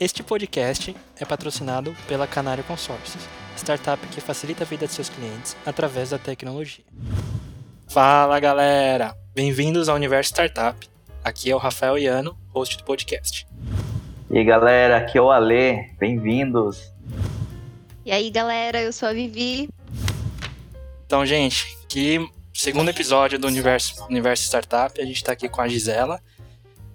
Este podcast é patrocinado pela Canário Consórcios, startup que facilita a vida de seus clientes através da tecnologia. Fala galera, bem-vindos ao Universo Startup. Aqui é o Rafael Iano, host do podcast. E aí galera, aqui é o Ale, bem-vindos. E aí galera, eu sou a Vivi. Então, gente, que segundo episódio do Universo, Universo Startup, a gente está aqui com a Gisela.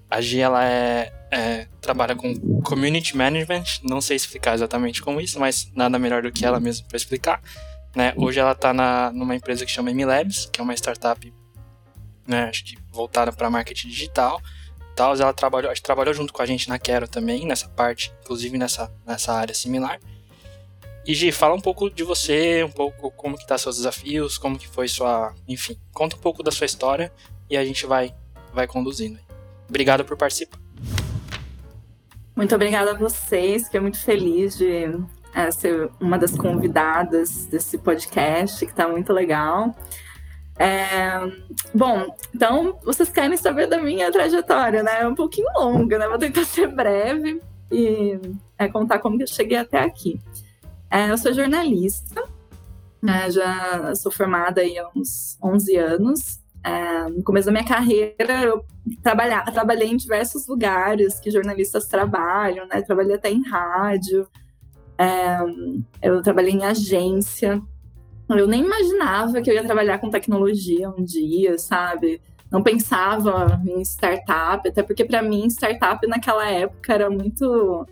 A Gi, ela é, é, trabalha com Community Management, não sei explicar exatamente como isso, mas nada melhor do que ela mesma para explicar. Né? Hoje ela está numa empresa que chama MLabs, que é uma startup né, acho que voltada para marketing digital. Tal, ela trabalhou, trabalhou junto com a gente na Quero também, nessa parte, inclusive nessa, nessa área similar. E Gi, fala um pouco de você, um pouco como que tá seus desafios, como que foi sua, enfim, conta um pouco da sua história e a gente vai vai conduzindo. Obrigado por participar. Muito obrigada a vocês, fiquei muito feliz de é, ser uma das convidadas desse podcast, que está muito legal. É, bom, então vocês querem saber da minha trajetória, né? É um pouquinho longa, né? Vou tentar ser breve e é, contar como que eu cheguei até aqui. É, eu sou jornalista, né, já sou formada aí há uns 11 anos. É, no começo da minha carreira, eu trabalha, trabalhei em diversos lugares que jornalistas trabalham, né? Trabalhei até em rádio, é, eu trabalhei em agência. Eu nem imaginava que eu ia trabalhar com tecnologia um dia, sabe? Não pensava em startup, até porque para mim startup naquela época era muito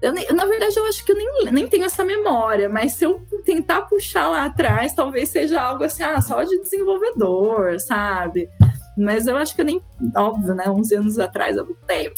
eu, na verdade, eu acho que eu nem, nem tenho essa memória, mas se eu tentar puxar lá atrás, talvez seja algo assim, ah, só de desenvolvedor, sabe? Mas eu acho que eu nem. Óbvio, né? 11 anos atrás é muito tempo.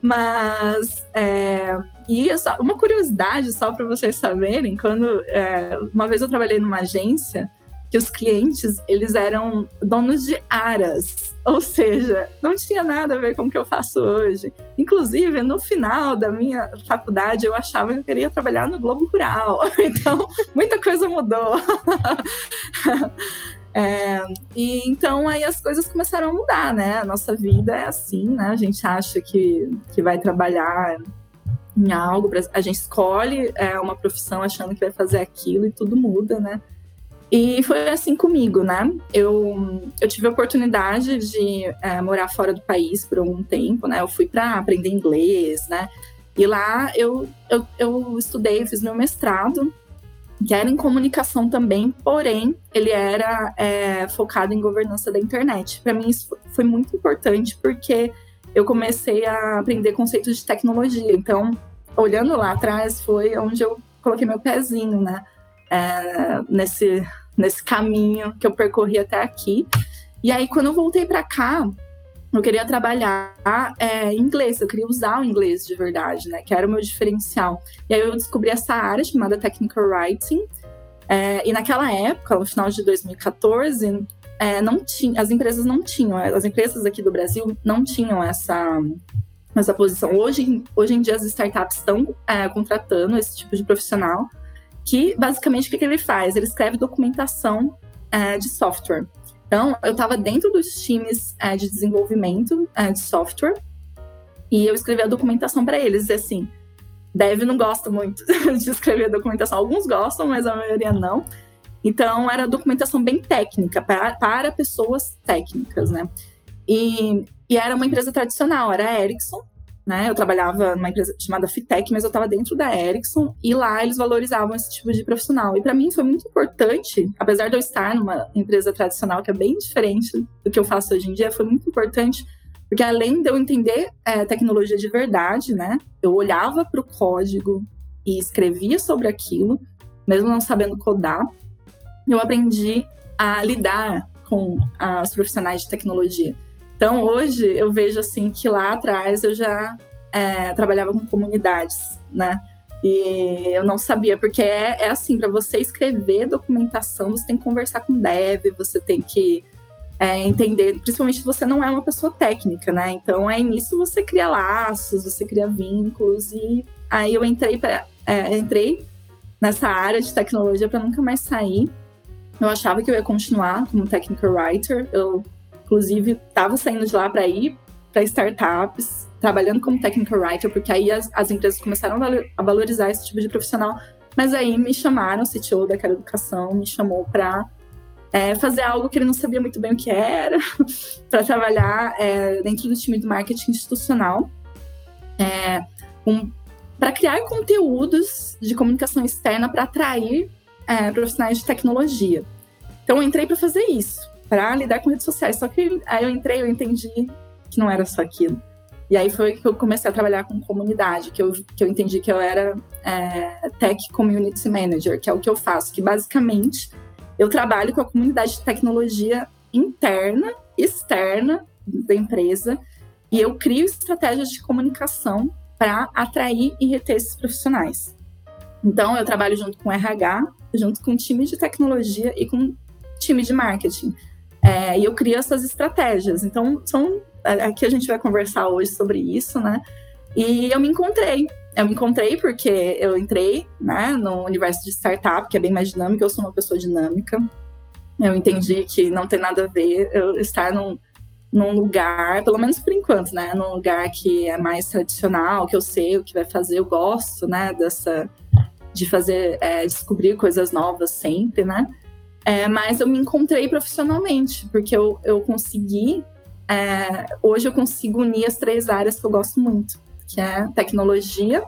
Mas. É, e só, uma curiosidade, só para vocês saberem: quando. É, uma vez eu trabalhei numa agência que os clientes eles eram donos de aras, ou seja, não tinha nada a ver com o que eu faço hoje. Inclusive, no final da minha faculdade, eu achava que eu queria trabalhar no Globo Rural. Então, muita coisa mudou. É, e então aí as coisas começaram a mudar, né? A nossa vida é assim, né? A gente acha que, que vai trabalhar em algo, a gente escolhe é, uma profissão achando que vai fazer aquilo e tudo muda, né? E foi assim comigo, né? Eu, eu tive a oportunidade de é, morar fora do país por algum tempo, né? Eu fui para aprender inglês, né? E lá eu, eu, eu estudei, fiz meu mestrado, que era em comunicação também, porém ele era é, focado em governança da internet. Para mim isso foi muito importante porque eu comecei a aprender conceitos de tecnologia. Então, olhando lá atrás, foi onde eu coloquei meu pezinho, né? É, nesse nesse caminho que eu percorri até aqui. E aí, quando eu voltei para cá, eu queria trabalhar é, inglês, eu queria usar o inglês de verdade, né? Que era o meu diferencial. E aí eu descobri essa área chamada Technical Writing. É, e naquela época, no final de 2014, é, não tinha, as empresas não tinham, as empresas aqui do Brasil não tinham essa, essa posição. Hoje, hoje em dia, as startups estão é, contratando esse tipo de profissional que basicamente o que, que ele faz? Ele escreve documentação é, de software. Então, eu estava dentro dos times é, de desenvolvimento é, de software e eu escrevi a documentação para eles. E assim, Dev não gosta muito de escrever a documentação. Alguns gostam, mas a maioria não. Então, era documentação bem técnica, para, para pessoas técnicas, né? E, e era uma empresa tradicional, era a Ericsson, né? Eu trabalhava numa empresa chamada Fitec, mas eu estava dentro da Ericsson e lá eles valorizavam esse tipo de profissional. E para mim foi muito importante, apesar de eu estar numa empresa tradicional que é bem diferente do que eu faço hoje em dia, foi muito importante porque além de eu entender é, tecnologia de verdade, né? Eu olhava para o código e escrevia sobre aquilo, mesmo não sabendo codar. Eu aprendi a lidar com as profissionais de tecnologia. Então, hoje, eu vejo assim que lá atrás eu já é, trabalhava com comunidades, né? E eu não sabia, porque é, é assim, para você escrever documentação, você tem que conversar com dev, você tem que é, entender, principalmente se você não é uma pessoa técnica, né? Então, aí nisso você cria laços, você cria vínculos, e aí eu entrei, pra, é, entrei nessa área de tecnologia para nunca mais sair. Eu achava que eu ia continuar como technical writer, eu Inclusive, estava saindo de lá para ir para startups trabalhando como technical writer, porque aí as, as empresas começaram a valorizar esse tipo de profissional. Mas aí me chamaram, o CTO daquela educação me chamou para é, fazer algo que ele não sabia muito bem o que era, para trabalhar é, dentro do time do marketing institucional, é, um, para criar conteúdos de comunicação externa para atrair é, profissionais de tecnologia. Então entrei para fazer isso, para lidar com redes sociais. Só que aí eu entrei, eu entendi que não era só aquilo. E aí foi que eu comecei a trabalhar com comunidade, que eu, que eu entendi que eu era é, Tech Community Manager, que é o que eu faço, que basicamente eu trabalho com a comunidade de tecnologia interna, externa da empresa, e eu crio estratégias de comunicação para atrair e reter esses profissionais. Então, eu trabalho junto com RH, junto com time de tecnologia e com time de marketing. É, e eu crio essas estratégias. Então, são aqui a gente vai conversar hoje sobre isso, né? E eu me encontrei eu me encontrei porque eu entrei né, no universo de startup, que é bem mais dinâmico, eu sou uma pessoa dinâmica. Eu entendi que não tem nada a ver eu estar num, num lugar, pelo menos por enquanto, né? Num lugar que é mais tradicional, que eu sei o que vai fazer, eu gosto, né? Dessa de fazer, é, descobrir coisas novas sempre, né? É, mas eu me encontrei profissionalmente, porque eu, eu consegui, é, hoje eu consigo unir as três áreas que eu gosto muito que é tecnologia,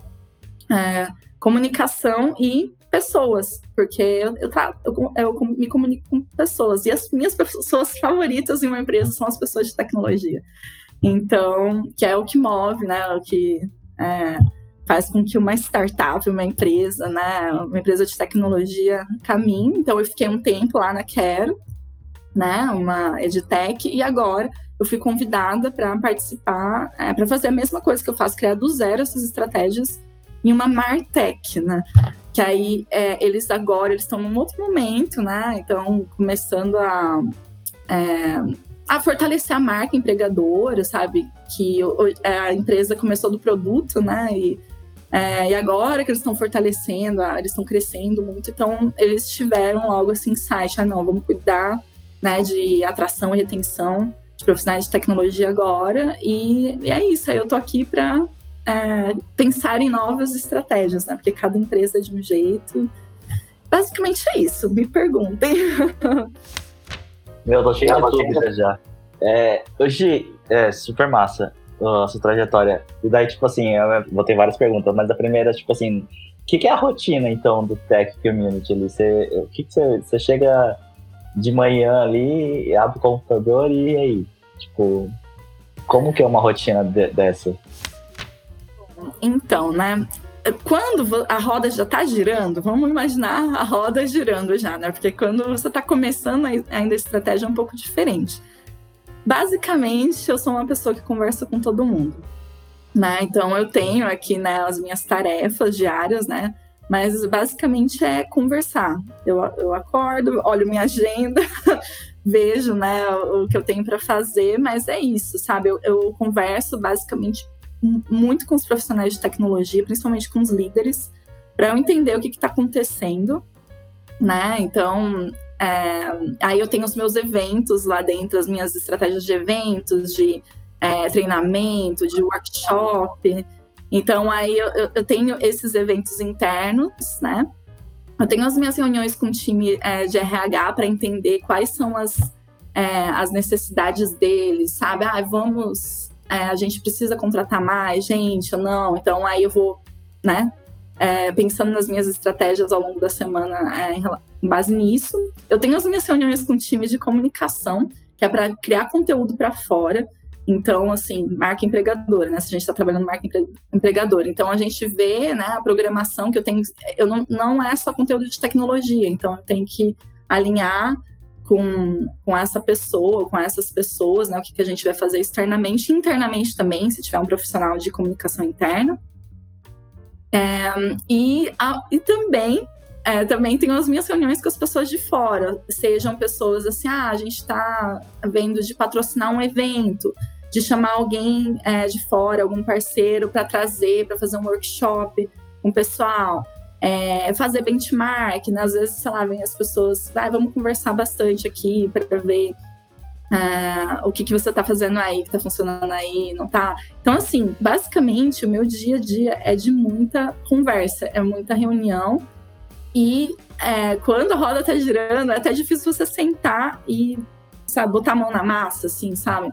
é, comunicação e pessoas, porque eu, eu, eu, eu, me comunico com pessoas, e as minhas pessoas favoritas em uma empresa são as pessoas de tecnologia. Então, que é o que move, né, o que é, faz com que uma startup, uma empresa, né, uma empresa de tecnologia caminhe. Então, eu fiquei um tempo lá na Quero, né, uma edtech, e agora eu fui convidada para participar, é, para fazer a mesma coisa que eu faço, criar do zero essas estratégias em uma Martech, né? Que aí é, eles agora eles estão num outro momento, né? Então começando a é, a fortalecer a marca empregadora, sabe? Que é, a empresa começou do produto, né? E, é, e agora que eles estão fortalecendo, eles estão crescendo muito, então eles tiveram logo assim, insight, ah, não, vamos cuidar né, de atração e retenção de profissionais de tecnologia agora, e, e é isso, aí eu tô aqui para é, pensar em novas estratégias, né? Porque cada empresa é de um jeito. Basicamente é isso, me perguntem. Meu, tô cheio de dúvidas já. É, hoje, é super massa a sua trajetória. E daí, tipo assim, eu vou ter várias perguntas, mas a primeira, tipo assim, o que, que, é a rotina, então, do Tech Community ali? Você, o que, que você, você chega de manhã ali, abre o computador e aí? Tipo, como que é uma rotina de, dessa? Então, né? Quando a roda já está girando, vamos imaginar a roda girando já, né? Porque quando você está começando ainda a estratégia é um pouco diferente. Basicamente, eu sou uma pessoa que conversa com todo mundo. Né? Então eu tenho aqui né, as minhas tarefas diárias, né? Mas basicamente é conversar. Eu, eu acordo, olho minha agenda, vejo né, o que eu tenho para fazer, mas é isso, sabe? Eu, eu, converso basicamente muito com os profissionais de tecnologia, principalmente com os líderes, para eu entender o que está acontecendo, né? Então, é, aí eu tenho os meus eventos lá dentro, as minhas estratégias de eventos, de é, treinamento, de workshop. Então, aí eu, eu tenho esses eventos internos, né? Eu tenho as minhas reuniões com o time é, de RH para entender quais são as, é, as necessidades deles, sabe? Ah, vamos, é, a gente precisa contratar mais gente ou não. Então, aí eu vou, né? É, pensando nas minhas estratégias ao longo da semana é, em base nisso. Eu tenho as minhas reuniões com times de comunicação, que é para criar conteúdo para fora. Então, assim, marca empregadora, né? Se a gente está trabalhando marca empregadora. Então, a gente vê, né, a programação que eu tenho. Eu não, não é só conteúdo de tecnologia, então eu tenho que alinhar com, com essa pessoa, com essas pessoas, né? O que, que a gente vai fazer externamente internamente também, se tiver um profissional de comunicação interna. É, e, a, e também é, também tenho as minhas reuniões com as pessoas de fora, sejam pessoas assim, ah, a gente está vendo de patrocinar um evento, de chamar alguém é, de fora, algum parceiro para trazer, para fazer um workshop com o pessoal, é, fazer benchmark, né? às vezes, sei lá, vem as pessoas, ah, vamos conversar bastante aqui para ver Uh, o que, que você está fazendo aí, que está funcionando aí, não tá? Então, assim, basicamente, o meu dia a dia é de muita conversa, é muita reunião. E é, quando a roda tá girando, é até difícil você sentar e, sabe, botar a mão na massa, assim, sabe?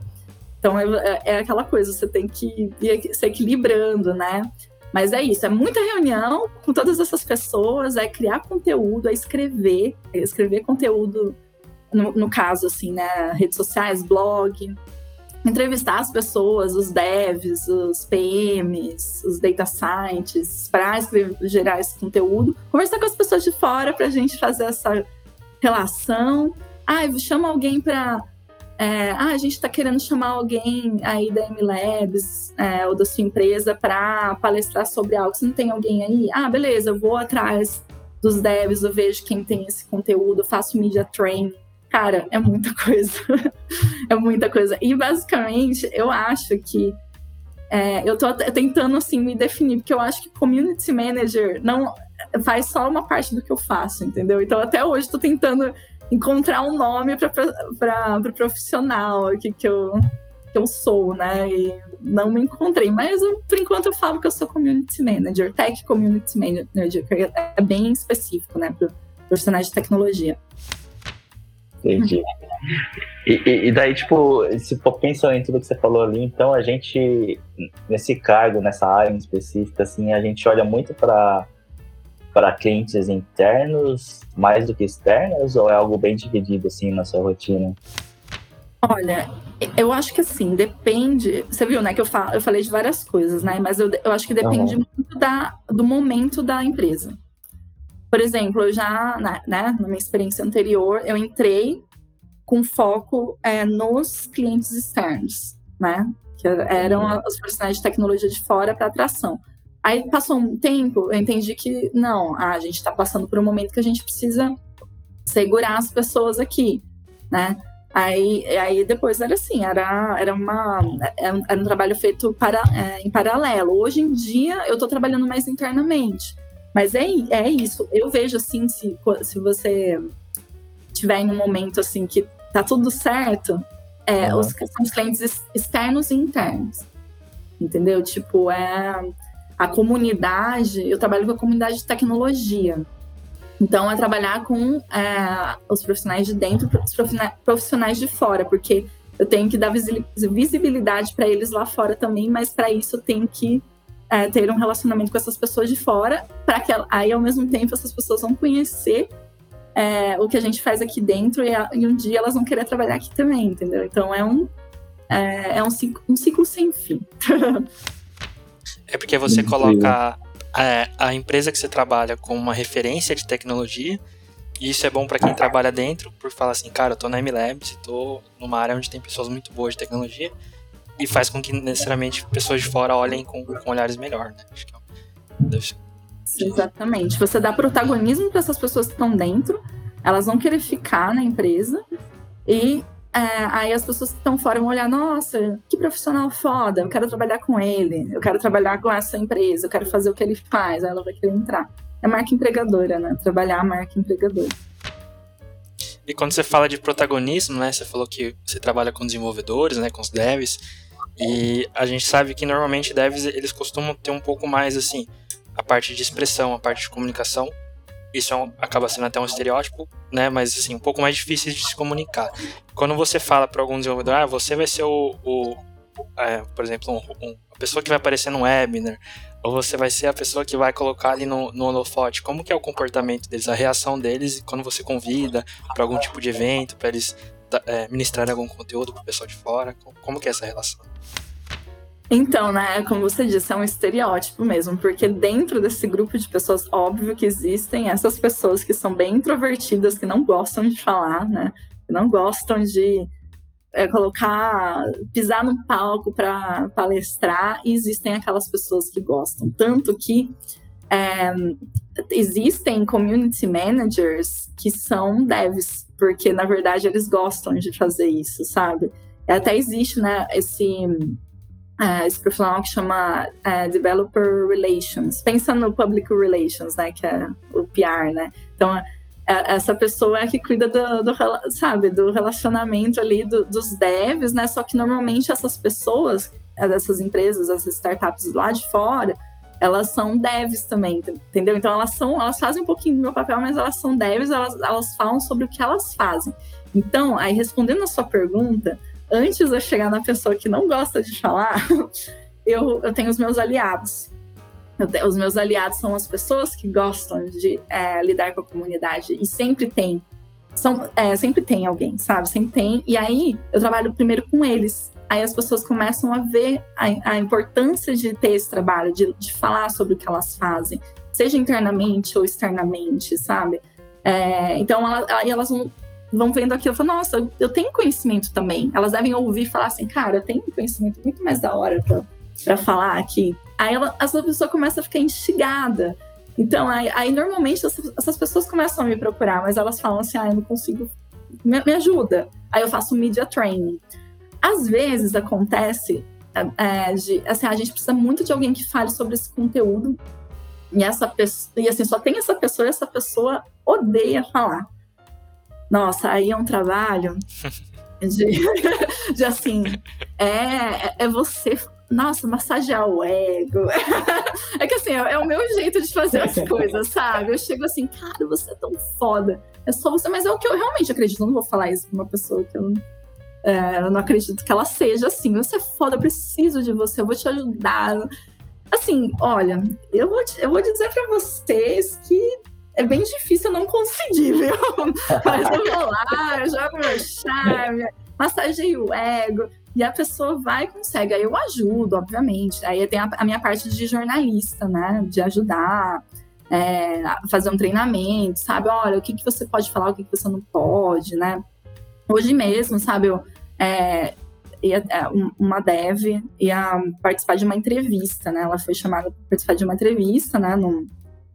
Então, é, é, é aquela coisa, você tem que ir se equilibrando, né? Mas é isso, é muita reunião com todas essas pessoas, é criar conteúdo, é escrever, é escrever conteúdo no, no caso, assim, né, redes sociais, blog, entrevistar as pessoas, os devs, os PMs, os data scientists, para gerar esse conteúdo, conversar com as pessoas de fora para a gente fazer essa relação. Ah, chama alguém para. É, ah, a gente está querendo chamar alguém aí da MLabs é, ou da sua empresa para palestrar sobre algo. Você não tem alguém aí? Ah, beleza, eu vou atrás dos devs, eu vejo quem tem esse conteúdo, faço media training Cara, é muita coisa. é muita coisa. E basicamente, eu acho que é, eu tô tentando assim me definir, porque eu acho que community manager não faz só uma parte do que eu faço, entendeu? Então até hoje estou tentando encontrar um nome para o pro profissional que, que, eu, que eu sou, né? E não me encontrei, mas eu, por enquanto eu falo que eu sou community manager, tech community manager, que é bem específico, né, para profissionais de tecnologia. Entendi. E, e, daí, tipo, se pensando em tudo que você falou ali, então a gente, nesse cargo, nessa área em específica, assim, a gente olha muito para para clientes internos mais do que externos ou é algo bem dividido assim na sua rotina? Olha, eu acho que assim, depende. Você viu, né, que eu, falo, eu falei de várias coisas, né? Mas eu, eu acho que depende uhum. muito da, do momento da empresa. Por exemplo, eu já, né, né, na minha experiência anterior, eu entrei com foco é, nos clientes externos, né? Que eram uhum. os profissionais de tecnologia de fora para atração. Aí passou um tempo, eu entendi que não, a gente está passando por um momento que a gente precisa segurar as pessoas aqui, né? Aí, aí depois era assim, era, era, uma, era um trabalho feito para, é, em paralelo. Hoje em dia eu estou trabalhando mais internamente. Mas é, é isso. Eu vejo assim, se, se você tiver em um momento assim que tá tudo certo, é, uhum. os, são os clientes externos e internos. Entendeu? Tipo, é a comunidade, eu trabalho com a comunidade de tecnologia. Então, é trabalhar com é, os profissionais de dentro e os profissionais de fora, porque eu tenho que dar visibilidade para eles lá fora também, mas para isso eu tenho que é, ter um relacionamento com essas pessoas de fora, para que aí ao mesmo tempo essas pessoas vão conhecer é, o que a gente faz aqui dentro e, e, um dia elas vão querer trabalhar aqui também, entendeu? Então é um é, é um, ciclo, um ciclo sem fim. é porque você coloca a, a empresa que você trabalha como uma referência de tecnologia e isso é bom para quem trabalha dentro, por falar assim, cara, eu tô na MLabs, tô numa área onde tem pessoas muito boas de tecnologia e faz com que necessariamente pessoas de fora olhem com, com olhares melhor, né? Acho que é ser. Exatamente. Você dá protagonismo para essas pessoas que estão dentro, elas vão querer ficar na empresa e é, aí as pessoas que estão fora vão olhar, nossa, que profissional foda, eu quero trabalhar com ele, eu quero trabalhar com essa empresa, eu quero fazer o que ele faz, aí ela vai querer entrar. É marca empregadora, né? Trabalhar a marca empregadora. E quando você fala de protagonismo, né? Você falou que você trabalha com desenvolvedores, né? Com os devs. E a gente sabe que normalmente devs eles costumam ter um pouco mais assim a parte de expressão, a parte de comunicação. Isso é um, acaba sendo até um estereótipo, né? Mas assim, um pouco mais difícil de se comunicar. Quando você fala para algum desenvolvedor, ah, você vai ser o, o é, por exemplo, um, um, a pessoa que vai aparecer no webinar, ou você vai ser a pessoa que vai colocar ali no, no holofote. Como que é o comportamento deles, a reação deles quando você convida para algum tipo de evento, para eles é, ministrar algum conteúdo para o pessoal de fora? Como que é essa relação? Então, né, como você disse, é um estereótipo mesmo, porque dentro desse grupo de pessoas, óbvio que existem essas pessoas que são bem introvertidas, que não gostam de falar, né, que não gostam de é, colocar, pisar no palco para palestrar, e existem aquelas pessoas que gostam. Tanto que é, existem community managers que são devs, porque na verdade eles gostam de fazer isso, sabe? Até existe, né, esse é, esse profissional que chama é, Developer Relations. Pensa no Public Relations, né, que é o PR, né? Então, é, essa pessoa é que cuida do, do sabe, do relacionamento ali do, dos devs, né? Só que normalmente essas pessoas, é, dessas empresas, essas startups lá de fora, elas são devs também, entendeu? Então elas são, elas fazem um pouquinho do meu papel, mas elas são devs, elas, elas falam sobre o que elas fazem. Então, aí respondendo a sua pergunta, antes de eu chegar na pessoa que não gosta de falar, eu, eu tenho os meus aliados. Eu, os meus aliados são as pessoas que gostam de é, lidar com a comunidade e sempre tem. São, é, sempre tem alguém, sabe? Sempre tem. E aí eu trabalho primeiro com eles aí as pessoas começam a ver a, a importância de ter esse trabalho, de, de, falar sobre o que elas fazem, seja internamente ou externamente, sabe? É, então, ela, elas vão, vão vendo aquilo e falam, nossa, eu tenho conhecimento também. Elas devem ouvir falar assim, cara, eu tenho conhecimento muito mais da hora para falar aqui. Aí ela, essa pessoa começa a ficar instigada. Então, aí, aí normalmente essas, essas, pessoas começam a me procurar, mas elas falam assim, ah, eu não consigo, me, me ajuda. Aí eu faço media training. Às vezes acontece é, de, assim, a gente precisa muito de alguém que fale sobre esse conteúdo. E essa e assim, só tem essa pessoa e essa pessoa odeia falar. Nossa, aí é um trabalho de, de assim, é, é você nossa, massagear o ego. é que assim, é, é, o meu jeito de fazer as coisas, sabe? Eu chego assim, cara, você é tão foda. É só você, mas é o que eu realmente acredito. Eu não vou falar isso pra uma pessoa que eu é, eu não acredito que ela seja assim. Você é foda, eu preciso de você, eu vou te ajudar. Assim, olha, eu vou, te, eu vou dizer para vocês que é bem difícil não conseguir, viu? Mas eu vou lá, eu jogo meu charme, massageio o ego. E a pessoa vai e consegue. Aí eu ajudo, obviamente. Aí tem a, a minha parte de jornalista, né? De ajudar, é, fazer um treinamento, sabe? Olha, o que, que você pode falar, o que, que você não pode, né? Hoje mesmo, sabe, eu, é, ia, é, uma dev ia participar de uma entrevista, né? Ela foi chamada para participar de uma entrevista, né? Num,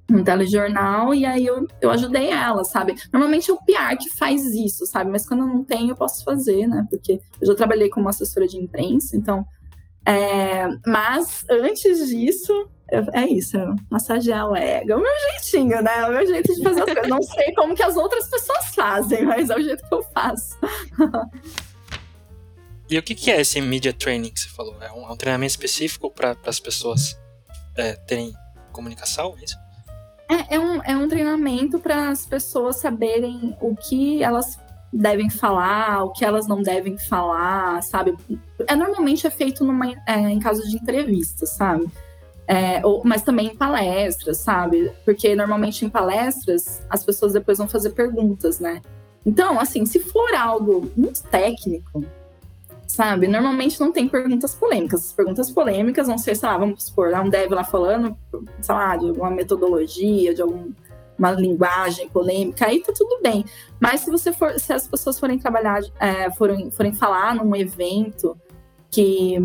num telejornal, e aí eu, eu ajudei ela, sabe? Normalmente é o PR que faz isso, sabe? Mas quando eu não tenho, eu posso fazer, né? Porque eu já trabalhei como assessora de imprensa, então. É, mas antes disso, é isso, massagear o ego. É o meu jeitinho, né? É o meu jeito de fazer as coisas. Não sei como que as outras pessoas fazem, mas é o jeito que eu faço. e o que, que é esse media training que você falou? É um, é um treinamento específico para as pessoas é, terem comunicação? É isso? É, é, um, é um treinamento para as pessoas saberem o que elas devem falar, o que elas não devem falar, sabe? É, normalmente é feito numa, é, em caso de entrevista, sabe? É, ou, mas também em palestras, sabe? Porque normalmente em palestras as pessoas depois vão fazer perguntas, né? Então, assim, se for algo muito técnico, sabe? Normalmente não tem perguntas polêmicas. As perguntas polêmicas vão ser, sei lá, vamos supor, um dev lá falando, sei lá, de alguma metodologia, de alguma linguagem polêmica, aí tá tudo bem. Mas se você for, se as pessoas forem trabalhar, é, forem, forem falar num evento que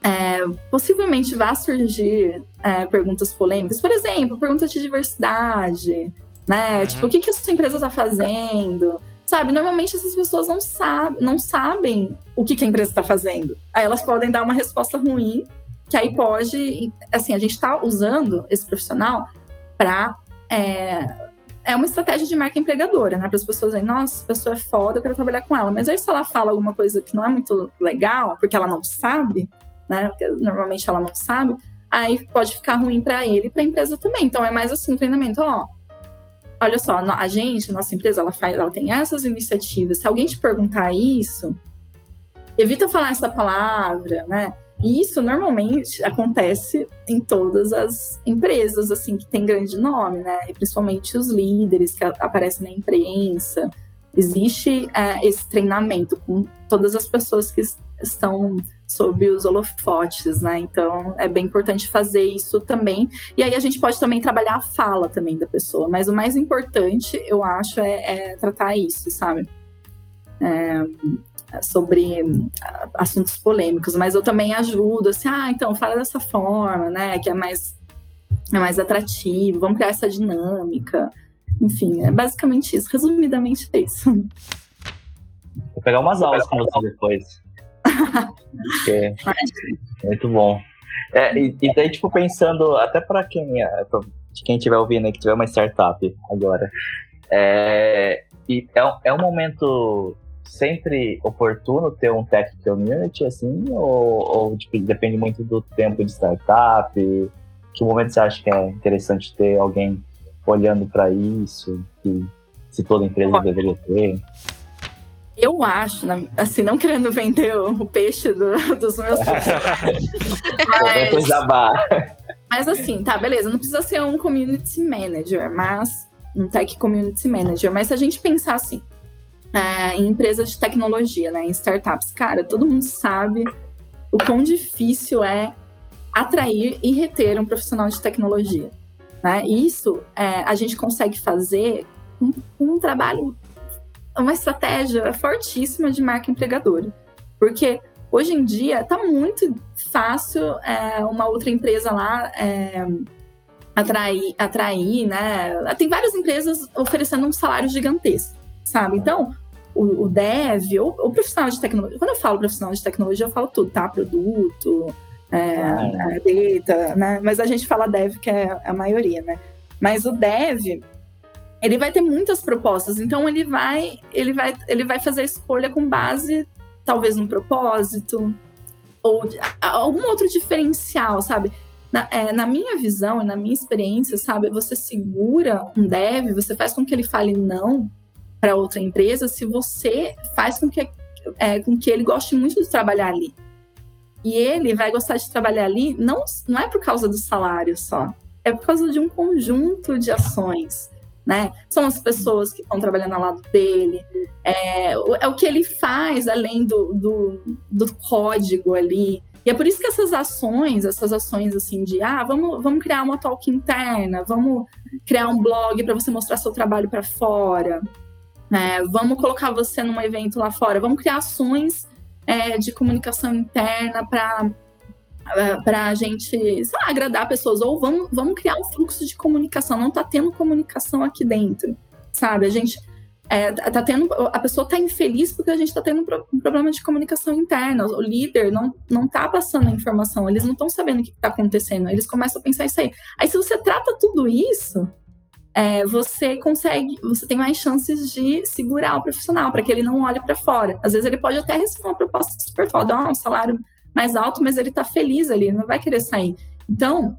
é, possivelmente vá surgir é, perguntas polêmicas. Por exemplo, perguntas de diversidade, né? Uhum. Tipo, o que, que a sua empresa está fazendo? Sabe, normalmente essas pessoas não, sabe, não sabem o que, que a empresa está fazendo. Aí elas podem dar uma resposta ruim, que aí pode. Assim, a gente está usando esse profissional para. É, é uma estratégia de marca empregadora, né? Para as pessoas dizerem, nossa, essa pessoa é foda, eu quero trabalhar com ela. Mas aí, se ela fala alguma coisa que não é muito legal, porque ela não sabe, né? Porque normalmente ela não sabe, aí pode ficar ruim para ele e para a empresa também. Então é mais assim, treinamento, ó. Olha só, a gente, nossa empresa, ela faz, ela tem essas iniciativas. Se alguém te perguntar isso, evita falar essa palavra, né? E isso normalmente acontece em todas as empresas, assim, que tem grande nome, né? E principalmente os líderes que aparecem na imprensa. Existe é, esse treinamento com todas as pessoas que estão sob os holofotes, né? Então é bem importante fazer isso também. E aí a gente pode também trabalhar a fala também da pessoa, mas o mais importante, eu acho, é, é tratar isso, sabe? É, sobre assuntos polêmicos, mas eu também ajudo, assim, ah, então fala dessa forma, né? Que é mais, é mais atrativo, vamos criar essa dinâmica. Enfim, é basicamente isso. Resumidamente é isso. Vou pegar umas aulas com você depois. É muito bom. É, e, e daí, tipo, pensando, até para quem, é, quem estiver ouvindo aí, que tiver uma startup agora, É, e é, um- é um momento sempre oportuno ter um tech community, assim, ou, ou, tipo, depende muito do tempo de startup? Que momento você acha que é interessante ter alguém olhando para isso? Que se toda empresa deveria ter? Eu acho, assim, não querendo vender o peixe do- dos meus jabá. Mas assim, tá, beleza, não precisa ser um community manager, mas um tech community manager. Mas se a gente pensar assim, é, em empresas de tecnologia, né, em startups, cara, todo mundo sabe o quão difícil é atrair e reter um profissional de tecnologia. Né? Isso é, a gente consegue fazer com um trabalho, uma estratégia fortíssima de marca empregadora. Porque hoje em dia está muito fácil é, uma outra empresa lá é, atrair, atrair, né? Tem várias empresas oferecendo um salário gigantesco, sabe? Então, o, o dev ou o profissional de tecnologia, quando eu falo profissional de tecnologia, eu falo tudo, tá? Produto, é, é, data, né? Mas a gente fala dev, que é a maioria, né? Mas o dev, ele vai ter muitas propostas, então ele vai, ele vai, ele vai fazer a escolha com base, talvez, num propósito, ou algum outro diferencial, sabe? Na, é, na minha visão e na minha experiência, sabe, você segura um dev, você faz com que ele fale não para outra empresa se você faz com que, é, com que ele goste muito de trabalhar ali. E ele vai gostar de trabalhar ali não, não é por causa do salário só, é por causa de um conjunto de ações. Né? São as pessoas que estão trabalhando ao lado dele, é, o- é o que ele faz além do, do, do código ali. E é por isso que essas ações, essas ações assim de ah, vamos, vamos criar uma talk interna, vamos criar um blog para você mostrar seu trabalho para fora, né? vamos colocar você num evento lá fora, vamos criar ações é, de comunicação interna para para a gente lá, agradar pessoas, ou vamos, vamos criar um fluxo de comunicação, não está tendo comunicação aqui dentro, sabe? A gente é, tá tendo, a pessoa está infeliz porque a gente está tendo um, pro- problema de comunicação interna. O líder não, não tá passando a informação, eles não estão sabendo o que está acontecendo. Eles começam a pensar isso aí. Aí, se você trata tudo isso, é, você consegue, você tem mais chances de segurar o profissional para que ele não olhe para fora. Às vezes ele pode até receber uma proposta super foda, ah, um salário mais alto, mas ele está feliz ali, não vai querer sair. Então,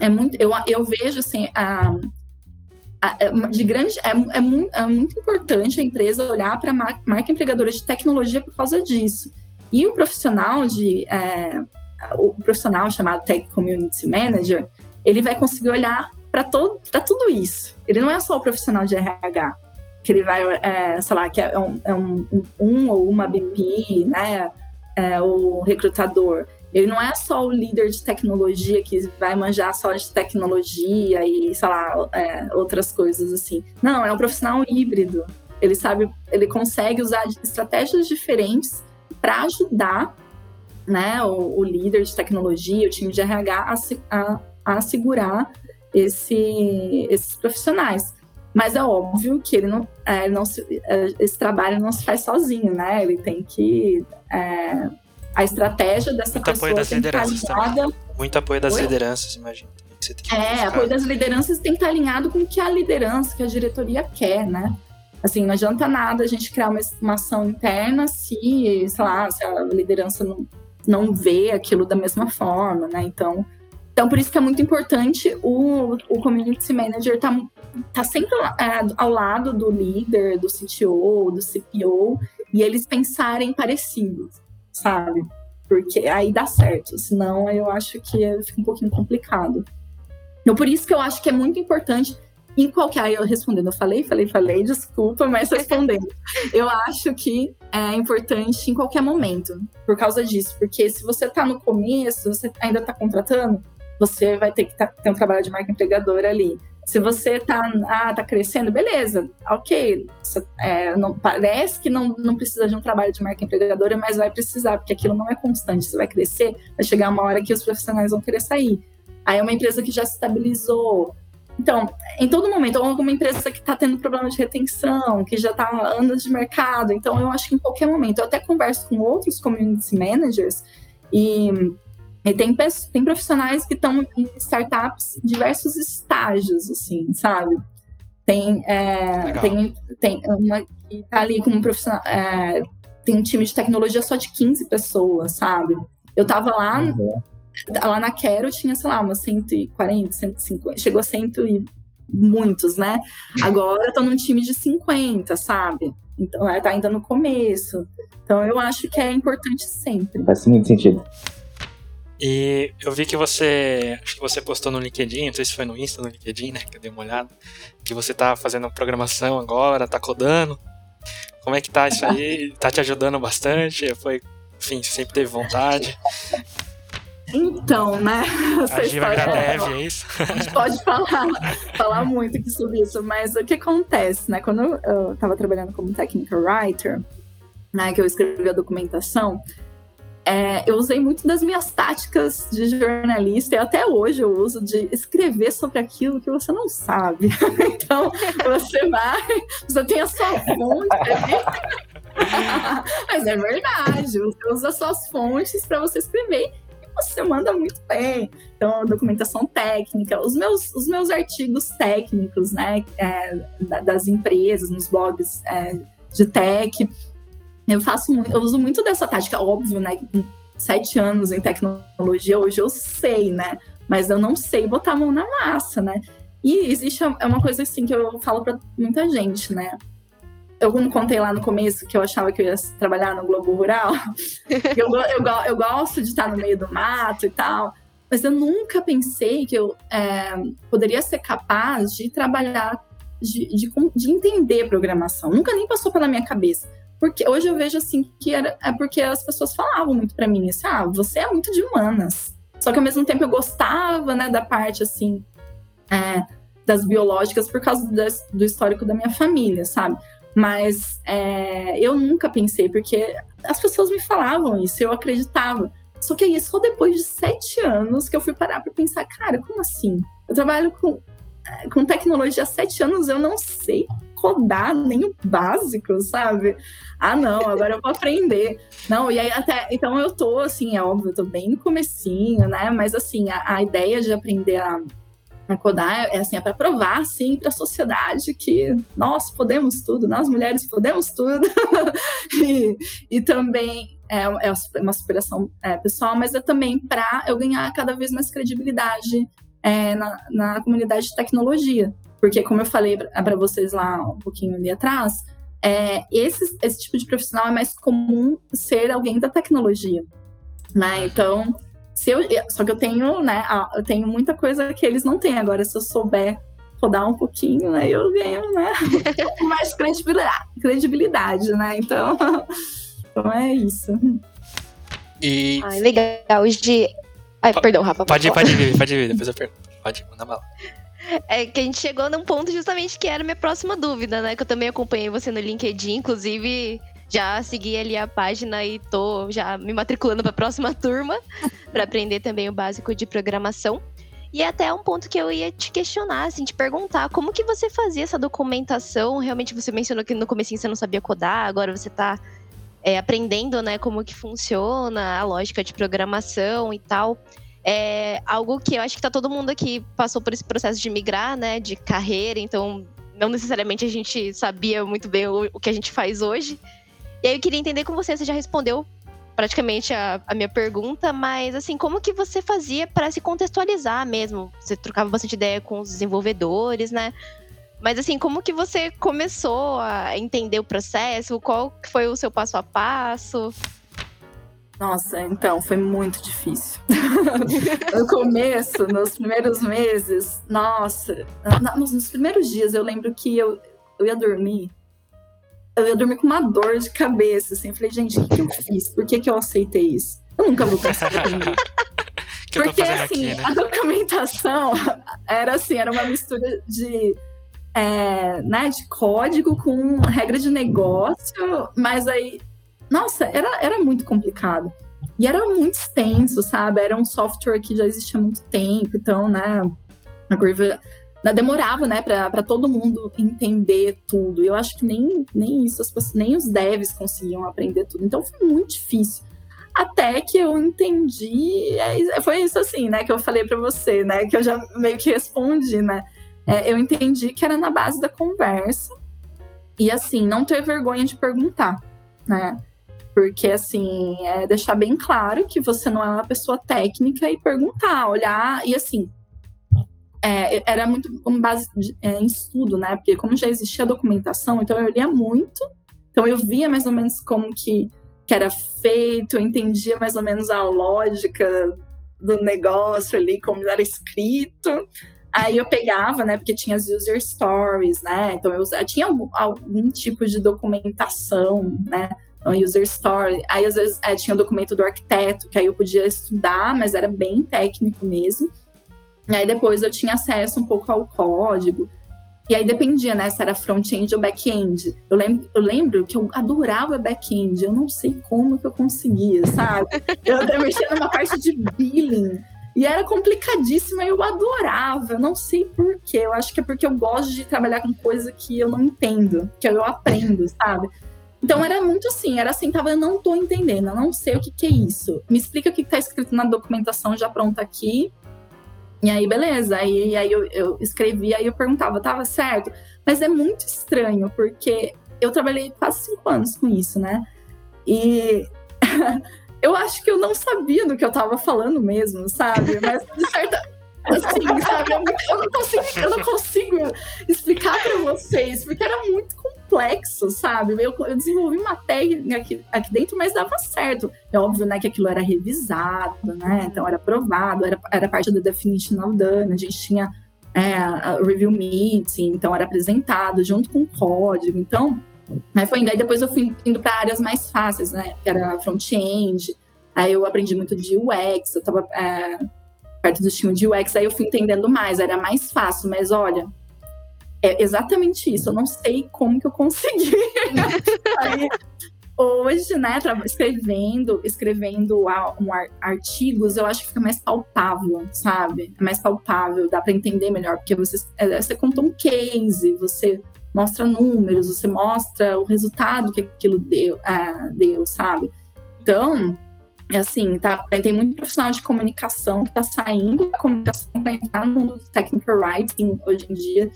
é muito, eu, eu vejo assim, a, a- é de grande, é, é, mu- é muito importante a empresa olhar para a mar- marca empregadora de tecnologia por causa disso. E o profissional de é, o profissional chamado Tech Community Manager, ele vai conseguir olhar para tudo isso. Ele não é só o profissional de RH, que ele vai, é, sei lá, que é um, é um, um- um ou uma BP, né? É, o recrutador. Ele não é só o líder de tecnologia que vai manjar só de tecnologia e, sei lá, é, outras coisas assim. Não, é um profissional híbrido. Ele sabe, ele consegue usar estratégias diferentes para ajudar né, o, o líder de tecnologia, o time de RH a, a, a assegurar esse, esses profissionais. Mas é óbvio que ele não, é, não se- é, esse trabalho não se faz sozinho, né? Ele tem que. é, a estratégia dessa Muito apoio pessoa das tem que alinhada. Muito apoio das Oi? lideranças, você tem que É, buscar. apoio das lideranças tem que estar alinhado com o que a liderança, que a diretoria quer, né? Assim, não adianta nada a gente criar uma, uma ação interna se, sei lá, se a liderança não, não vê aquilo da mesma forma, né? Então, então por isso que é muito importante o, o community manager tá, tá sempre é, ao lado do líder, do CTO, do CPO, e eles pensarem parecidos, sabe? Porque aí dá certo, senão eu acho que fica um pouquinho complicado. Então, por isso que eu acho que é muito importante, em qualquer. Aí eu respondendo, eu falei, falei, falei, desculpa, mas respondendo. eu acho que é importante em qualquer momento, por causa disso. Porque se você está no começo, você ainda está contratando, você vai ter que tá- ter um trabalho de marca empregadora ali. Se você tá, ah, tá crescendo, beleza, ok. É, não, parece que não, não precisa de um trabalho de marca empregadora, mas vai precisar, porque aquilo não é constante. Você vai crescer, vai chegar uma hora que os profissionais vão querer sair. Aí é uma empresa que já se estabilizou. Então, em todo momento, ou alguma empresa que está tendo problema de retenção, que já está anos de mercado. Então, eu acho que em qualquer momento, eu até converso com outros community managers e, e tem, tem profissionais que estão em startups em diversos estágios, assim, sabe? Tem, é, tem, tem uma que tá ali como profissional. É, tem um time de tecnologia só de 15 pessoas, sabe? Eu tava lá, uhum. lá na Quero tinha, sei lá, umas 140, 150, chegou a cento e muitos, né? Agora eu tô num time de 50, sabe? Então, é, tá ainda no começo. Então, eu acho que é importante sempre. Faz muito sentido. E eu vi que você. Acho que você postou no LinkedIn, não sei se foi no Insta, no LinkedIn, né? Que eu dei uma olhada. Que você tá fazendo programação agora, tá codando. Como é que tá isso aí? Tá te ajudando bastante? Foi, enfim, sempre teve vontade. Então, né? A Giva Gradev, é isso? A gente pode falar, falar muito aqui sobre isso, mas o que acontece, né? Quando eu estava trabalhando como technical writer, né, que eu escrevi a documentação, é, eu usei muito das minhas táticas de jornalista e até hoje eu uso de escrever sobre aquilo que você não sabe. então, você vai, você tem a sua fonte. Mas é verdade, você usa suas fontes para você escrever você manda muito bem. Então, documentação técnica, os meus, os meus artigos técnicos, né, é, das empresas, nos blogs é, de tech, eu faço eu uso muito dessa tática, óbvio, né, sete anos em tecnologia, hoje eu sei, né, mas eu não sei botar a mão na massa, né. E existe é uma coisa assim que eu falo para muita gente, né? eu não contei lá no começo que eu achava que eu ia trabalhar no Globo Rural. eu, eu, eu, gosto de estar no meio do mato e tal, mas eu nunca pensei que eu é, poderia ser capaz de trabalhar, de, de, de, entender programação. Nunca nem passou pela minha cabeça. Porque hoje eu vejo assim que era, é porque as pessoas falavam muito para mim assim, ah, você é muito de humanas. Só que ao mesmo tempo eu gostava, né, da parte assim é, das biológicas por causa do histórico da minha família, sabe? Mas é, eu nunca pensei, porque as pessoas me falavam isso, eu acreditava. Só que aí, só depois de sete anos que eu fui parar para pensar, cara, como assim? Eu trabalho com, é, com tecnologia há sete anos, eu não sei codar nem o básico, sabe? Ah, não, agora eu vou aprender. Não, e aí até. Então eu tô, assim, é óbvio, eu tô bem no comecinho, né? Mas assim, a, a ideia de aprender a na Kodai é assim, é para provar sim para a sociedade que nós podemos tudo, nós mulheres podemos tudo. e, e também é, é uma superação é, pessoal, mas é também para eu ganhar cada vez mais credibilidade é, na, na comunidade de tecnologia. Porque, como eu falei para vocês lá um pouquinho ali atrás, é, esse, esse tipo de profissional é mais comum ser alguém da tecnologia. Né? Então, se eu, só que eu tenho, né? Eu tenho muita coisa que eles não têm. Agora, se eu souber rodar um pouquinho, né? Eu ganho, né? mais credibilidade, credibilidade, né? Então, então é isso. E... Ai, legal. De... Ai, perdão, Rafa. Pode ir, pode ir, pode ir, depois eu pergunto. Pode ir, manda bala. É que a gente chegou num ponto justamente que era a minha próxima dúvida, né? Que eu também acompanhei você no LinkedIn, inclusive já segui ali a página e tô já me matriculando para a próxima turma para aprender também o básico de programação. E é até um ponto que eu ia te questionar, assim, te perguntar como que você fazia essa documentação. Realmente você mencionou que no começo você não sabia codar, agora você está é, aprendendo, né, como que funciona a lógica de programação e tal. É algo que eu acho que tá todo mundo aqui passou por esse processo de migrar, né, de carreira, então não necessariamente a gente sabia muito bem o, o que a gente faz hoje. E aí eu queria entender com você, você já respondeu praticamente a, a, minha pergunta, mas assim, como que você fazia para se contextualizar mesmo? Você trocava bastante ideia com os desenvolvedores, né? Mas assim, como que você começou a entender o processo? Qual foi o seu passo a passo? Nossa, então, foi muito difícil. no começo, nos primeiros meses, nossa, nos primeiros dias eu lembro que eu, eu ia dormir eu ia dormir com uma dor de cabeça, assim. Eu falei, gente, o que, que eu fiz? Por que, que eu aceitei isso? Eu nunca vou conseguir aprender. Porque, assim, aqui, né? a documentação era assim, era uma mistura de, é, né, de código com regra de negócio, mas aí, nossa, era, era muito complicado. E era muito extenso, sabe? Era um software que já existia há muito tempo, então, né, a curva demorava, né, para todo mundo entender tudo. Eu acho que nem, nem isso, nem os devs conseguiam aprender tudo. Então foi muito difícil. Até que eu entendi, é, foi isso assim, né, que eu falei para você, né, que eu já meio que respondi, né. é, eu entendi que era na base da conversa e assim não ter vergonha de perguntar, né? Porque assim é deixar bem claro que você não é uma pessoa técnica e perguntar, olhar e assim é, era muito com base é, em estudo, né? Porque como já existia documentação, então eu lia muito, então eu via mais ou menos como que, que era feito, eu entendia mais ou menos a lógica do negócio ali, como era escrito. Aí eu pegava, né? Porque tinha as user stories, né? Então eu, eu tinha algum, algum, tipo de documentação, né? User story. Aí às vezes é, tinha o documento do arquiteto, que aí eu podia estudar, mas era bem técnico mesmo. E aí depois eu tinha acesso um pouco ao código. E aí dependia, né, se era front-end ou back-end. Eu lembro, eu lembro que eu adorava back-end. Eu não sei como que eu conseguia, sabe? Eu até mexia numa parte de billing. E era complicadíssima e eu adorava. Eu não sei porquê. Eu acho que é porque eu gosto de trabalhar com coisa que eu não entendo, que eu aprendo, sabe? Então era muito assim, era assim, tava, eu não tô entendendo, eu não sei o que, que é isso. Me explica o que, tá escrito na documentação já pronta aqui, e aí, beleza. Aí, aí eu, eu escrevi, aí eu perguntava, tava certo? Mas é muito estranho, porque eu trabalhei quase cinco anos com isso, né? E eu acho que eu não sabia do que eu tava falando mesmo, sabe? Mas de certa, assim, sabe? Eu, eu, não consigo, eu não consigo explicar para vocês, porque era muito complexo, sabe? Eu, eu desenvolvi uma técnica aqui, aqui, dentro, mas dava certo. É óbvio, né, que aquilo era revisado, né? Então era aprovado, era, era parte da definition of done, a gente tinha é, review meeting, então era apresentado junto com o código. Então, né, foi indo. Aí depois eu fui indo para áreas mais fáceis, né? Que era front-end. Aí eu aprendi muito de UX, eu estava é, perto do time de UX, aí eu fui entendendo mais, era mais fácil, mas olha, é exatamente isso, eu não sei como que eu consegui. aí, hoje, né, escrevendo, escrevendo artigos, eu acho que fica mais palpável, sabe? É mais palpável, dá para entender melhor, porque você, é, você conta um case, você mostra números, você mostra o resultado que aquilo deu, é, deu sabe? Então, assim, tá, tem muito profissional de comunicação que está saindo da comunicação para entrar no mundo do technical writing hoje em dia.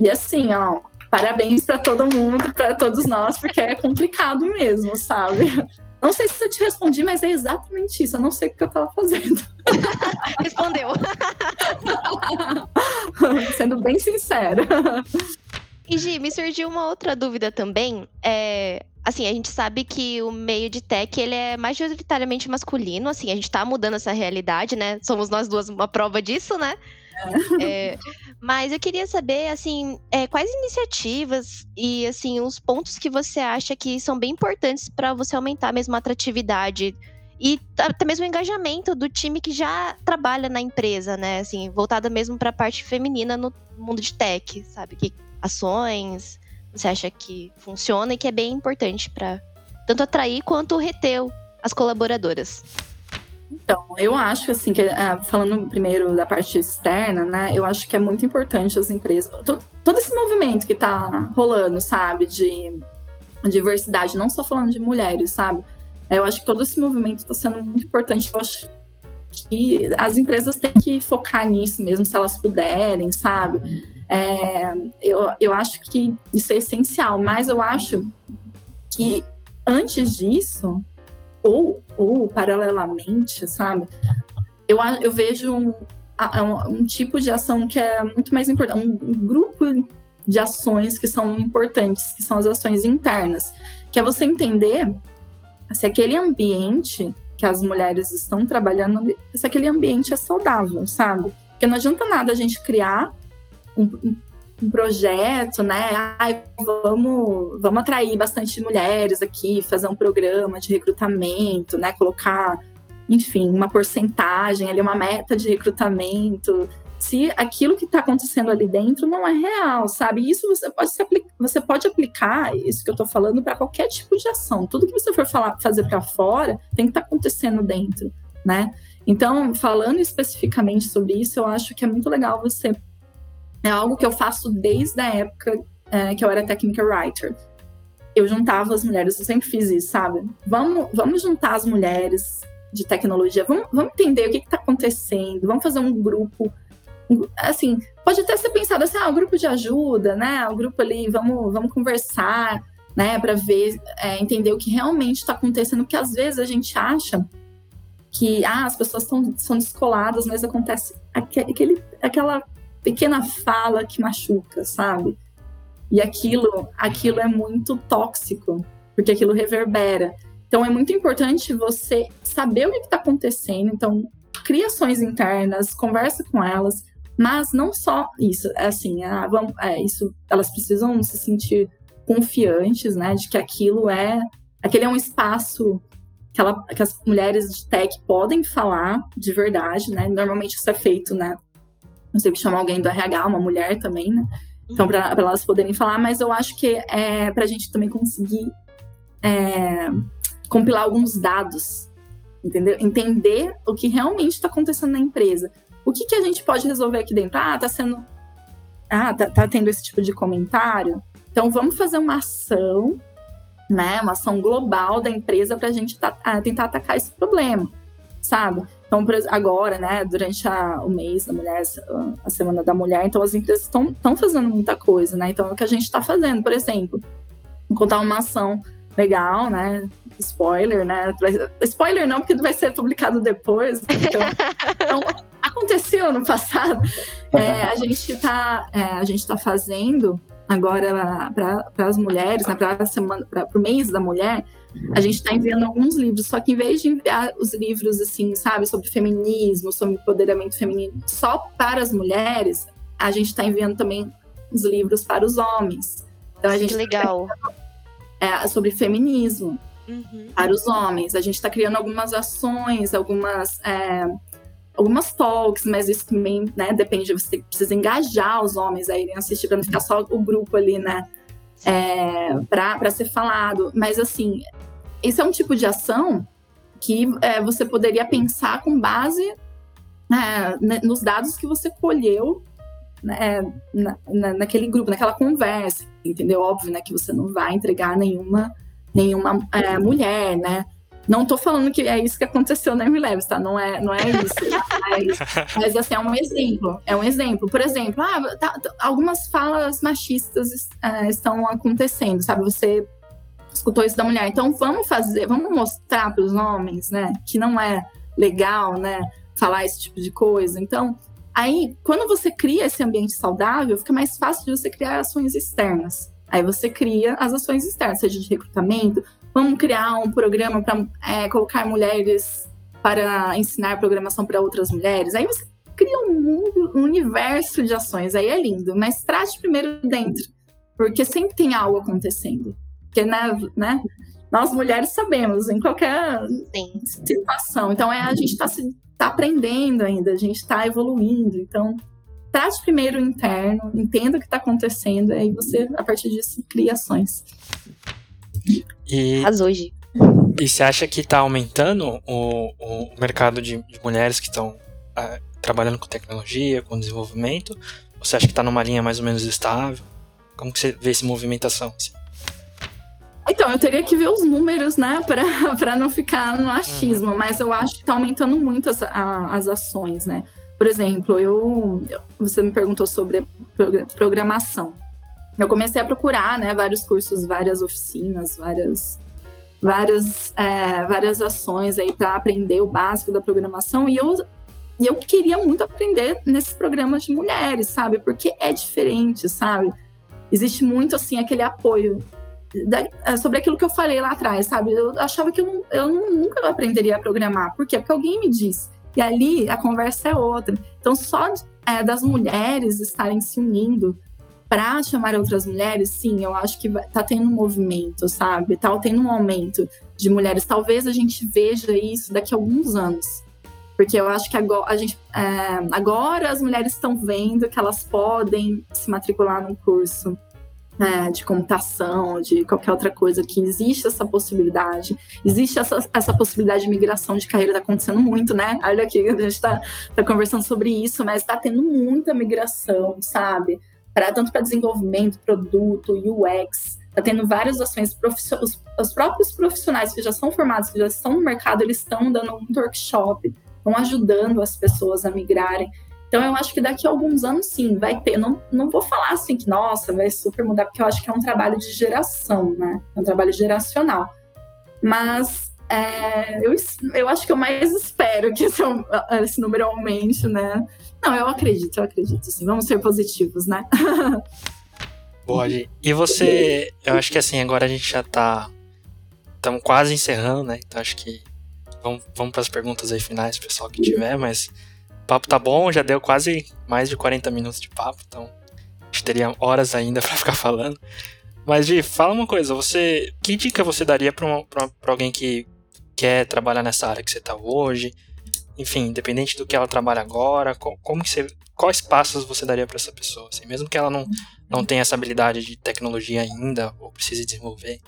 E assim, ó, parabéns para todo mundo, para todos nós, porque é complicado mesmo, sabe? Não sei se eu te respondi, mas é exatamente isso. Eu não sei o que eu estava fazendo. Respondeu. Sendo bem sincera. E Gi, me surgiu uma outra dúvida também. É, assim, a gente sabe que o meio de tech, ele é majoritariamente masculino, assim, a gente tá mudando essa realidade, né? Somos nós duas uma prova disso, né? É. É, mas eu queria saber, assim, é, quais iniciativas e, assim, os pontos que você acha que são bem importantes para você aumentar mesmo a atratividade e até mesmo o engajamento do time que já trabalha na empresa, né? Assim, voltada mesmo para a parte feminina no mundo de tech, sabe? Que ações você acha que funciona e que é bem importante para tanto atrair quanto reter as colaboradoras? Então, eu acho assim que ah, falando primeiro da parte externa, né? Eu acho que é muito importante as empresas, todo, esse movimento que está rolando, sabe, de diversidade, não só falando de mulheres, sabe? Eu acho que todo esse movimento está sendo muito importante. Eu acho que as empresas têm que focar nisso mesmo, se elas puderem, sabe? É, eu, eu acho que isso é essencial, mas eu acho que antes disso, ou, ou paralelamente, sabe, eu, eu vejo um, um, tipo de ação que é muito mais importante, um, um grupo de ações que são importantes, que são as ações internas, que é você entender se aquele ambiente que as mulheres estão trabalhando, se aquele ambiente é saudável, sabe? Porque não adianta nada a gente criar um, um projeto, né? Ai, vamos, vamos atrair bastante mulheres aqui, fazer um programa de recrutamento, né? Colocar, enfim, uma porcentagem ali, uma meta de recrutamento. Se aquilo que está acontecendo ali dentro não é real, sabe? Isso você pode, se aplicar, você pode aplicar isso que eu estou falando para qualquer tipo de ação. Tudo que você for falar, fazer para fora tem que estar tá acontecendo dentro, né? Então, falando especificamente sobre isso, eu acho que é muito legal você é algo que eu faço desde a época é, que eu era technical writer. Eu juntava as mulheres, eu sempre fiz isso, sabe? Vamos, vamos juntar as mulheres de tecnologia, vamos, vamos entender o que está acontecendo, vamos fazer um grupo assim, pode até ser pensado assim, ah, um grupo de ajuda, né? Um grupo ali, vamos, vamos conversar, né? Para ver, é, entender o que realmente está acontecendo, porque às vezes a gente acha que ah, as pessoas tão, são descoladas, mas acontece aquele, aquela pequena fala que machuca, sabe? E aquilo, aquilo é muito tóxico, porque aquilo reverbera. Então é muito importante você saber o que está acontecendo. Então, criações internas, conversa com elas, mas não só isso, é assim, ah, vamos, é, isso, elas precisam se sentir confiantes, né, de que aquilo é, aquele é um espaço que, ela, que as mulheres de tech podem falar de verdade, né? Normalmente isso é feito, né? Não sei que chamar alguém do RH, uma mulher também, né? Então, para elas poderem falar, mas eu acho que é para a gente também conseguir é, compilar alguns dados, entendeu? Entender o que realmente está acontecendo na empresa. O que, que a gente pode resolver aqui dentro? Ah, tá sendo. Ah, tá, tá tendo esse tipo de comentário. Então, vamos fazer uma ação né, uma ação global da empresa para a gente tá, tentar atacar esse problema, sabe? Então, agora, né, durante a, o mês da mulher, a Semana da Mulher, então as empresas estão fazendo muita coisa, né? Então, é o que a gente está fazendo, por exemplo, contar uma ação legal, né? Spoiler, né? Spoiler não, porque vai ser publicado depois. Então, então aconteceu no passado. É, a gente está é, a gente tá fazendo agora para as mulheres, né, para o mês da mulher, a gente está enviando alguns livros, só que em vez de enviar os livros, assim, sabe, sobre feminismo, sobre empoderamento feminino, só para as mulheres, a gente está enviando também os livros para os homens. Então, a gente que tá legal. Tá, é, sobre feminismo uhum. para os homens. A gente está criando algumas ações, algumas é, algumas talks, mas isso também, né, depende, você precisa engajar os homens a irem assistir, para não ficar só o grupo ali, né, é, para ser falado. Mas, assim, esse é um tipo de ação que é, você poderia pensar com base né, nos dados que você colheu né, na, na, naquele grupo, naquela conversa, entendeu? Óbvio, né, que você não vai entregar nenhuma, nenhuma é, mulher, né? Não tô falando que é isso que aconteceu na MLabs, tá? Não é, não é isso. mas, mas, assim, é um exemplo. É um exemplo. Por exemplo, ah, tá, tá, algumas falas machistas uh, estão acontecendo, sabe? Você escutou isso da mulher. Então vamos fazer, vamos mostrar para os homens, né, que não é legal, né, falar esse tipo de coisa. Então, aí, quando você cria esse ambiente saudável, fica mais fácil de você criar ações externas. Aí você cria as ações externas, seja de recrutamento, vamos criar um programa para é, colocar mulheres para ensinar programação para outras mulheres. Aí você cria um mundo, um universo de ações, aí é lindo, mas trate primeiro dentro, porque sempre tem algo acontecendo. Porque, né, né nós mulheres sabemos, em qualquer Sim. situação. Então, é, a gente está tá aprendendo ainda, a gente está evoluindo. Então, trate primeiro o interno, entenda o que está acontecendo, aí você, a partir disso, cria ações. E, As hoje. E você acha que está aumentando o, o mercado de, de mulheres que estão uh, trabalhando com tecnologia, com desenvolvimento? Ou você acha que está numa linha mais ou menos estável? Como que você vê essa movimentação? Assim? Então, eu teria que ver os números, né, para não ficar no achismo, mas eu acho que está aumentando muito as, a, as ações, né? Por exemplo, eu, você me perguntou sobre programação eu comecei a procurar, né, vários cursos, várias oficinas, várias várias é, várias ações aí para aprender o básico da programação e eu e eu queria muito aprender nesses programas de mulheres, sabe? Porque é diferente, sabe? Existe muito assim aquele apoio da, é, sobre aquilo que eu falei lá atrás, sabe? Eu achava que eu, não, eu nunca aprenderia a programar. Por quê? Porque alguém me disse. E ali a conversa é outra. Então, só é, das mulheres estarem se unindo para chamar outras mulheres, sim, eu acho que tá tendo um movimento, sabe? Tá tendo um aumento de mulheres. Talvez a gente veja isso daqui a alguns anos. Porque eu acho que agora, a gente, é, agora as mulheres estão vendo que elas podem se matricular num curso é, de computação, de qualquer outra coisa, que existe essa possibilidade, existe essa, essa possibilidade de migração de carreira, está acontecendo muito, né? Olha aqui, a gente está tá conversando sobre isso, mas está tendo muita migração, sabe? para tanto para desenvolvimento, produto, UX, está tendo várias ações. Os, os, próprios profissionais que já são formados, que já estão no mercado, eles estão dando um workshop, estão ajudando as pessoas a migrarem. Então eu acho que daqui a alguns anos sim, vai ter. Não, não vou falar assim que, nossa, vai super mudar, porque eu acho que é um trabalho de geração, né? É um trabalho geracional. Mas é, eu, eu acho que eu mais espero que esse, esse número aumente, né? Não, eu acredito, eu acredito, sim. Vamos ser positivos, né? Pode. E você, eu acho que assim, agora a gente já tá. Estamos quase encerrando, né? Então acho que. Vamos, vamos para as perguntas aí finais, pessoal que tiver, mas papo tá bom, já deu quase mais de 40 minutos de papo, então a gente teria horas ainda para ficar falando. Mas, Gi, fala uma coisa, você. Que dica você daria para alguém que quer trabalhar nessa área que você tá hoje? Enfim, independente do que ela trabalha agora, como que você. Quais passos você daria para essa pessoa? Assim, mesmo que ela não, não tenha essa habilidade de tecnologia ainda, ou precise desenvolver,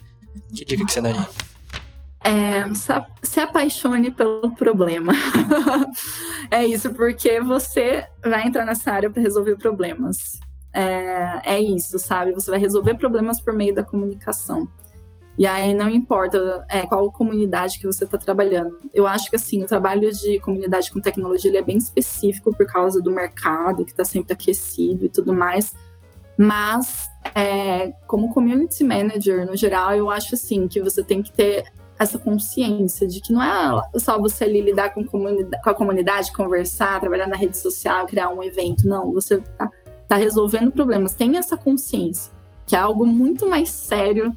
que dica que você daria? É, se apaixone pelo problema. é isso, porque você vai entrar nessa área para resolver problemas. É, é, isso, sabe? Você vai resolver problemas por meio da comunicação. E aí não importa é, qual comunidade que você está trabalhando. Eu acho que assim, o trabalho de comunidade com tecnologia é bem específico por causa do mercado que está sempre aquecido e tudo mais. Mas é, como community manager, no geral, eu acho assim que você tem que ter essa consciência de que não é só você ali lidar com, com a comunidade, conversar, trabalhar na rede social, criar um evento. Não, você tá, tá resolvendo problemas. Tenha essa consciência, que é algo muito mais sério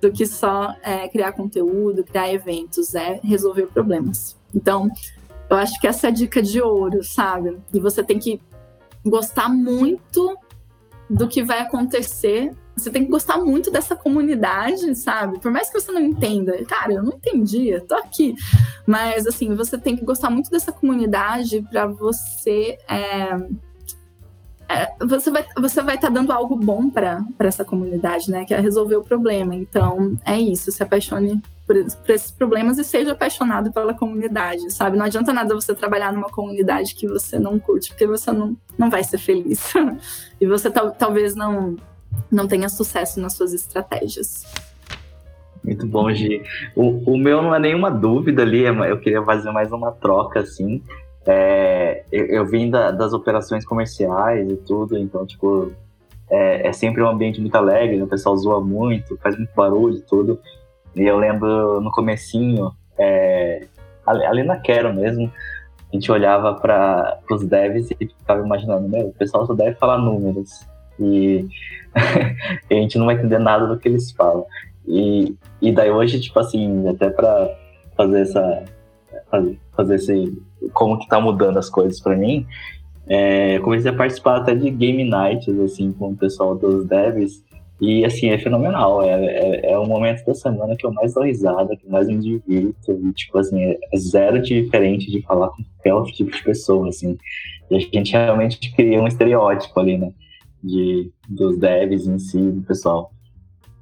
do que só é, criar conteúdo, criar eventos, é resolver problemas. Então, eu acho que essa é a dica de ouro, sabe? E você tem que gostar muito do que vai acontecer você tem que gostar muito dessa comunidade, sabe? Por mais que você não entenda, cara, eu não entendi, eu tô aqui. Mas, assim, você tem que gostar muito dessa comunidade para você. É, é, você vai você vai estar tá dando algo bom para essa comunidade, né? Que é resolver o problema. Então, é isso. Se apaixone por, por, esses problemas e seja apaixonado pela comunidade, sabe? Não adianta nada você trabalhar numa comunidade que você não curte, porque você não, não vai ser feliz. e você talvez não não tenha sucesso nas suas estratégias. Muito bom, Gi. O, o meu não é nenhuma dúvida ali, é eu queria fazer mais uma troca, assim. É, eu, eu, vim da, das operações comerciais e tudo, então, tipo, é, é, sempre um ambiente muito alegre, né? o pessoal zoa muito, faz muito barulho e tudo. E eu lembro no comecinho, é, ali, ali na Quero mesmo, a gente olhava para os devs e ficava imaginando, meu, o pessoal só deve falar números. E a gente não vai entender nada do que eles falam. E, e daí hoje, tipo assim, até para fazer essa. Fazer esse. Como que tá mudando as coisas para mim, é, comecei a participar até de game nights, assim, com o pessoal dos devs. E, assim, é fenomenal. É, é, é o momento da semana que eu mais dou risada, que mais me divirto. E, tipo, assim, é zero diferente de falar com qualquer tipo de pessoa, assim. E a gente realmente cria um estereótipo ali, né? De, dos devs em si, do pessoal.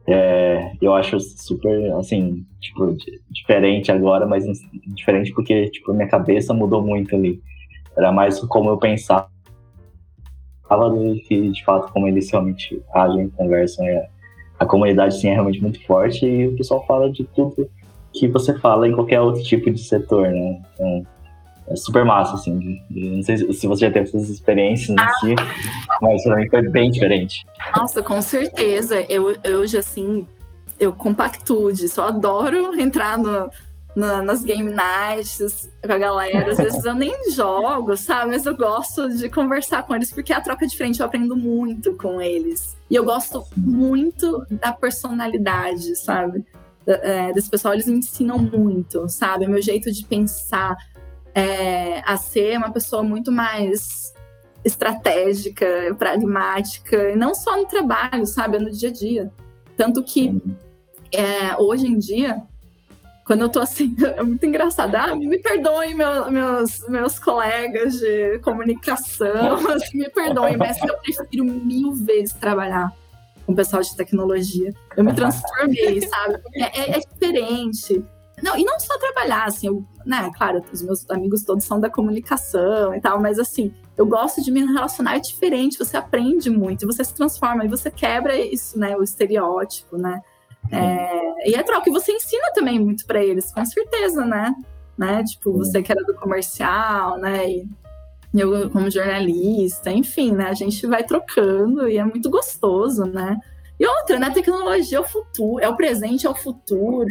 É, eu acho super, assim, tipo, diferente agora, mas diferente porque, tipo, minha cabeça mudou muito ali. Era mais como eu pensava do que, de fato, como eles realmente agem, conversam. É, a comunidade, sim, é realmente muito forte e o pessoal fala de tudo que você fala em qualquer outro tipo de setor, né? Então, é super massa, assim. Não sei se você já teve essas experiências ah. mas pra mim foi bem diferente. Nossa, com certeza. Eu, eu já, assim, eu compactuo disso. Eu adoro entrar no, nas game nights com a galera. Às vezes eu nem jogo, sabe? Mas eu gosto de conversar com eles, porque a troca é diferente, eu aprendo muito com eles. E eu gosto muito da personalidade, sabe? É, desse pessoal, eles me ensinam muito, sabe? O meu jeito de pensar, é, a ser uma pessoa muito mais estratégica, pragmática, e não só no trabalho, sabe, no dia a dia. Tanto que é, hoje em dia, quando eu tô assim, é muito engraçado. Ah, me perdoem meu, meus, meus colegas de comunicação, me perdoem, mas eu prefiro mil vezes trabalhar com o pessoal de tecnologia. Eu me transformei, sabe? É, é, é diferente. Não, e não só trabalhar, assim, eu, né, claro, os meus amigos todos são da comunicação e tal, mas assim, eu gosto de me relacionar diferente, você aprende muito, você se transforma e você quebra isso, né, o estereótipo, né? É, e é troca, e você ensina também muito para eles, com certeza, né? né? Tipo, você que era do comercial, né? E, eu como jornalista, enfim, né? A gente vai trocando e é muito gostoso, né? E outra, né? Tecnologia é o futuro, é o presente, é o futuro.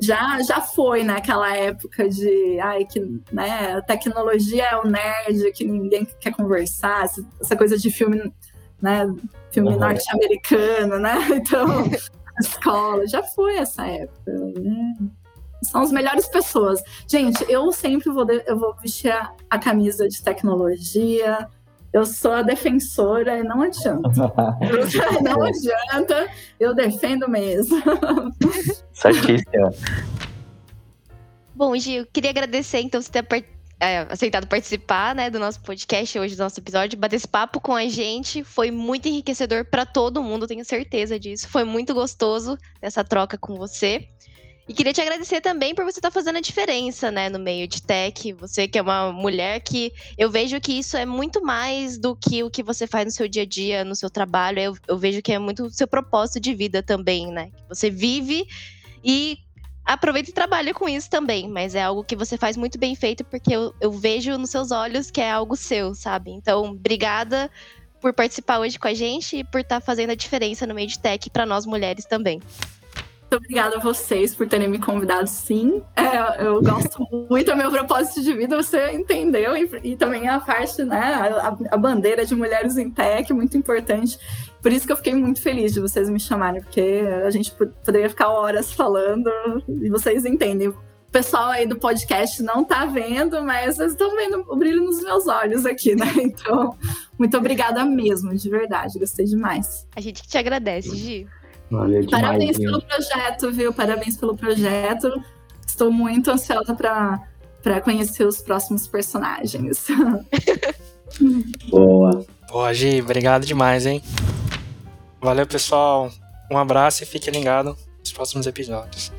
Já, já foi naquela época de ai, que né, tecnologia é o nerd que ninguém quer conversar, essa coisa de filme, né? Filme uhum. norte-americano, né? Então, escola, já foi essa época, né? São as melhores pessoas. Gente, eu sempre vou, eu vou vestir a, a camisa de tecnologia, eu sou a defensora e não adianta. não adianta, eu defendo mesmo. Certíssimo. Bom, Gil, queria agradecer então você ter é, aceitado participar né, do nosso podcast hoje, do nosso episódio, bater esse papo com a gente. Foi muito enriquecedor para todo mundo, tenho certeza disso. Foi muito gostoso essa troca com você. E queria te agradecer também por você estar tá fazendo a diferença, né, no meio de tech. Você que é uma mulher que eu vejo que isso é muito mais do que o que você faz no seu dia a dia, no seu trabalho. Eu, eu vejo que é muito seu propósito de vida também, né? Você vive e aproveita e trabalha com isso também, mas é algo que você faz muito bem feito porque eu, eu vejo nos seus olhos que é algo seu, sabe? Então, obrigada por participar hoje com a gente e por estar tá fazendo a diferença no meio de tech para nós mulheres também. Muito obrigada a vocês por terem me convidado, sim. É, eu gosto muito do meu propósito de vida, você entendeu, e, e também a parte, né, a, a, bandeira de mulheres em tech, muito importante. Por isso que eu fiquei muito feliz de vocês me chamarem, porque a gente poderia ficar horas falando e vocês entendem. O pessoal aí do podcast não tá vendo, mas vocês estão vendo o brilho nos meus olhos aqui, né? Então, muito obrigada mesmo, de verdade, gostei demais. A gente que te agradece, Gi. Valeu demais, Parabéns viu? pelo projeto, viu? Parabéns pelo projeto. Estou muito ansiosa para conhecer os próximos personagens. Boa. Boa, Gi. Obrigado demais, hein? Valeu, pessoal. Um abraço e fique ligado nos próximos episódios.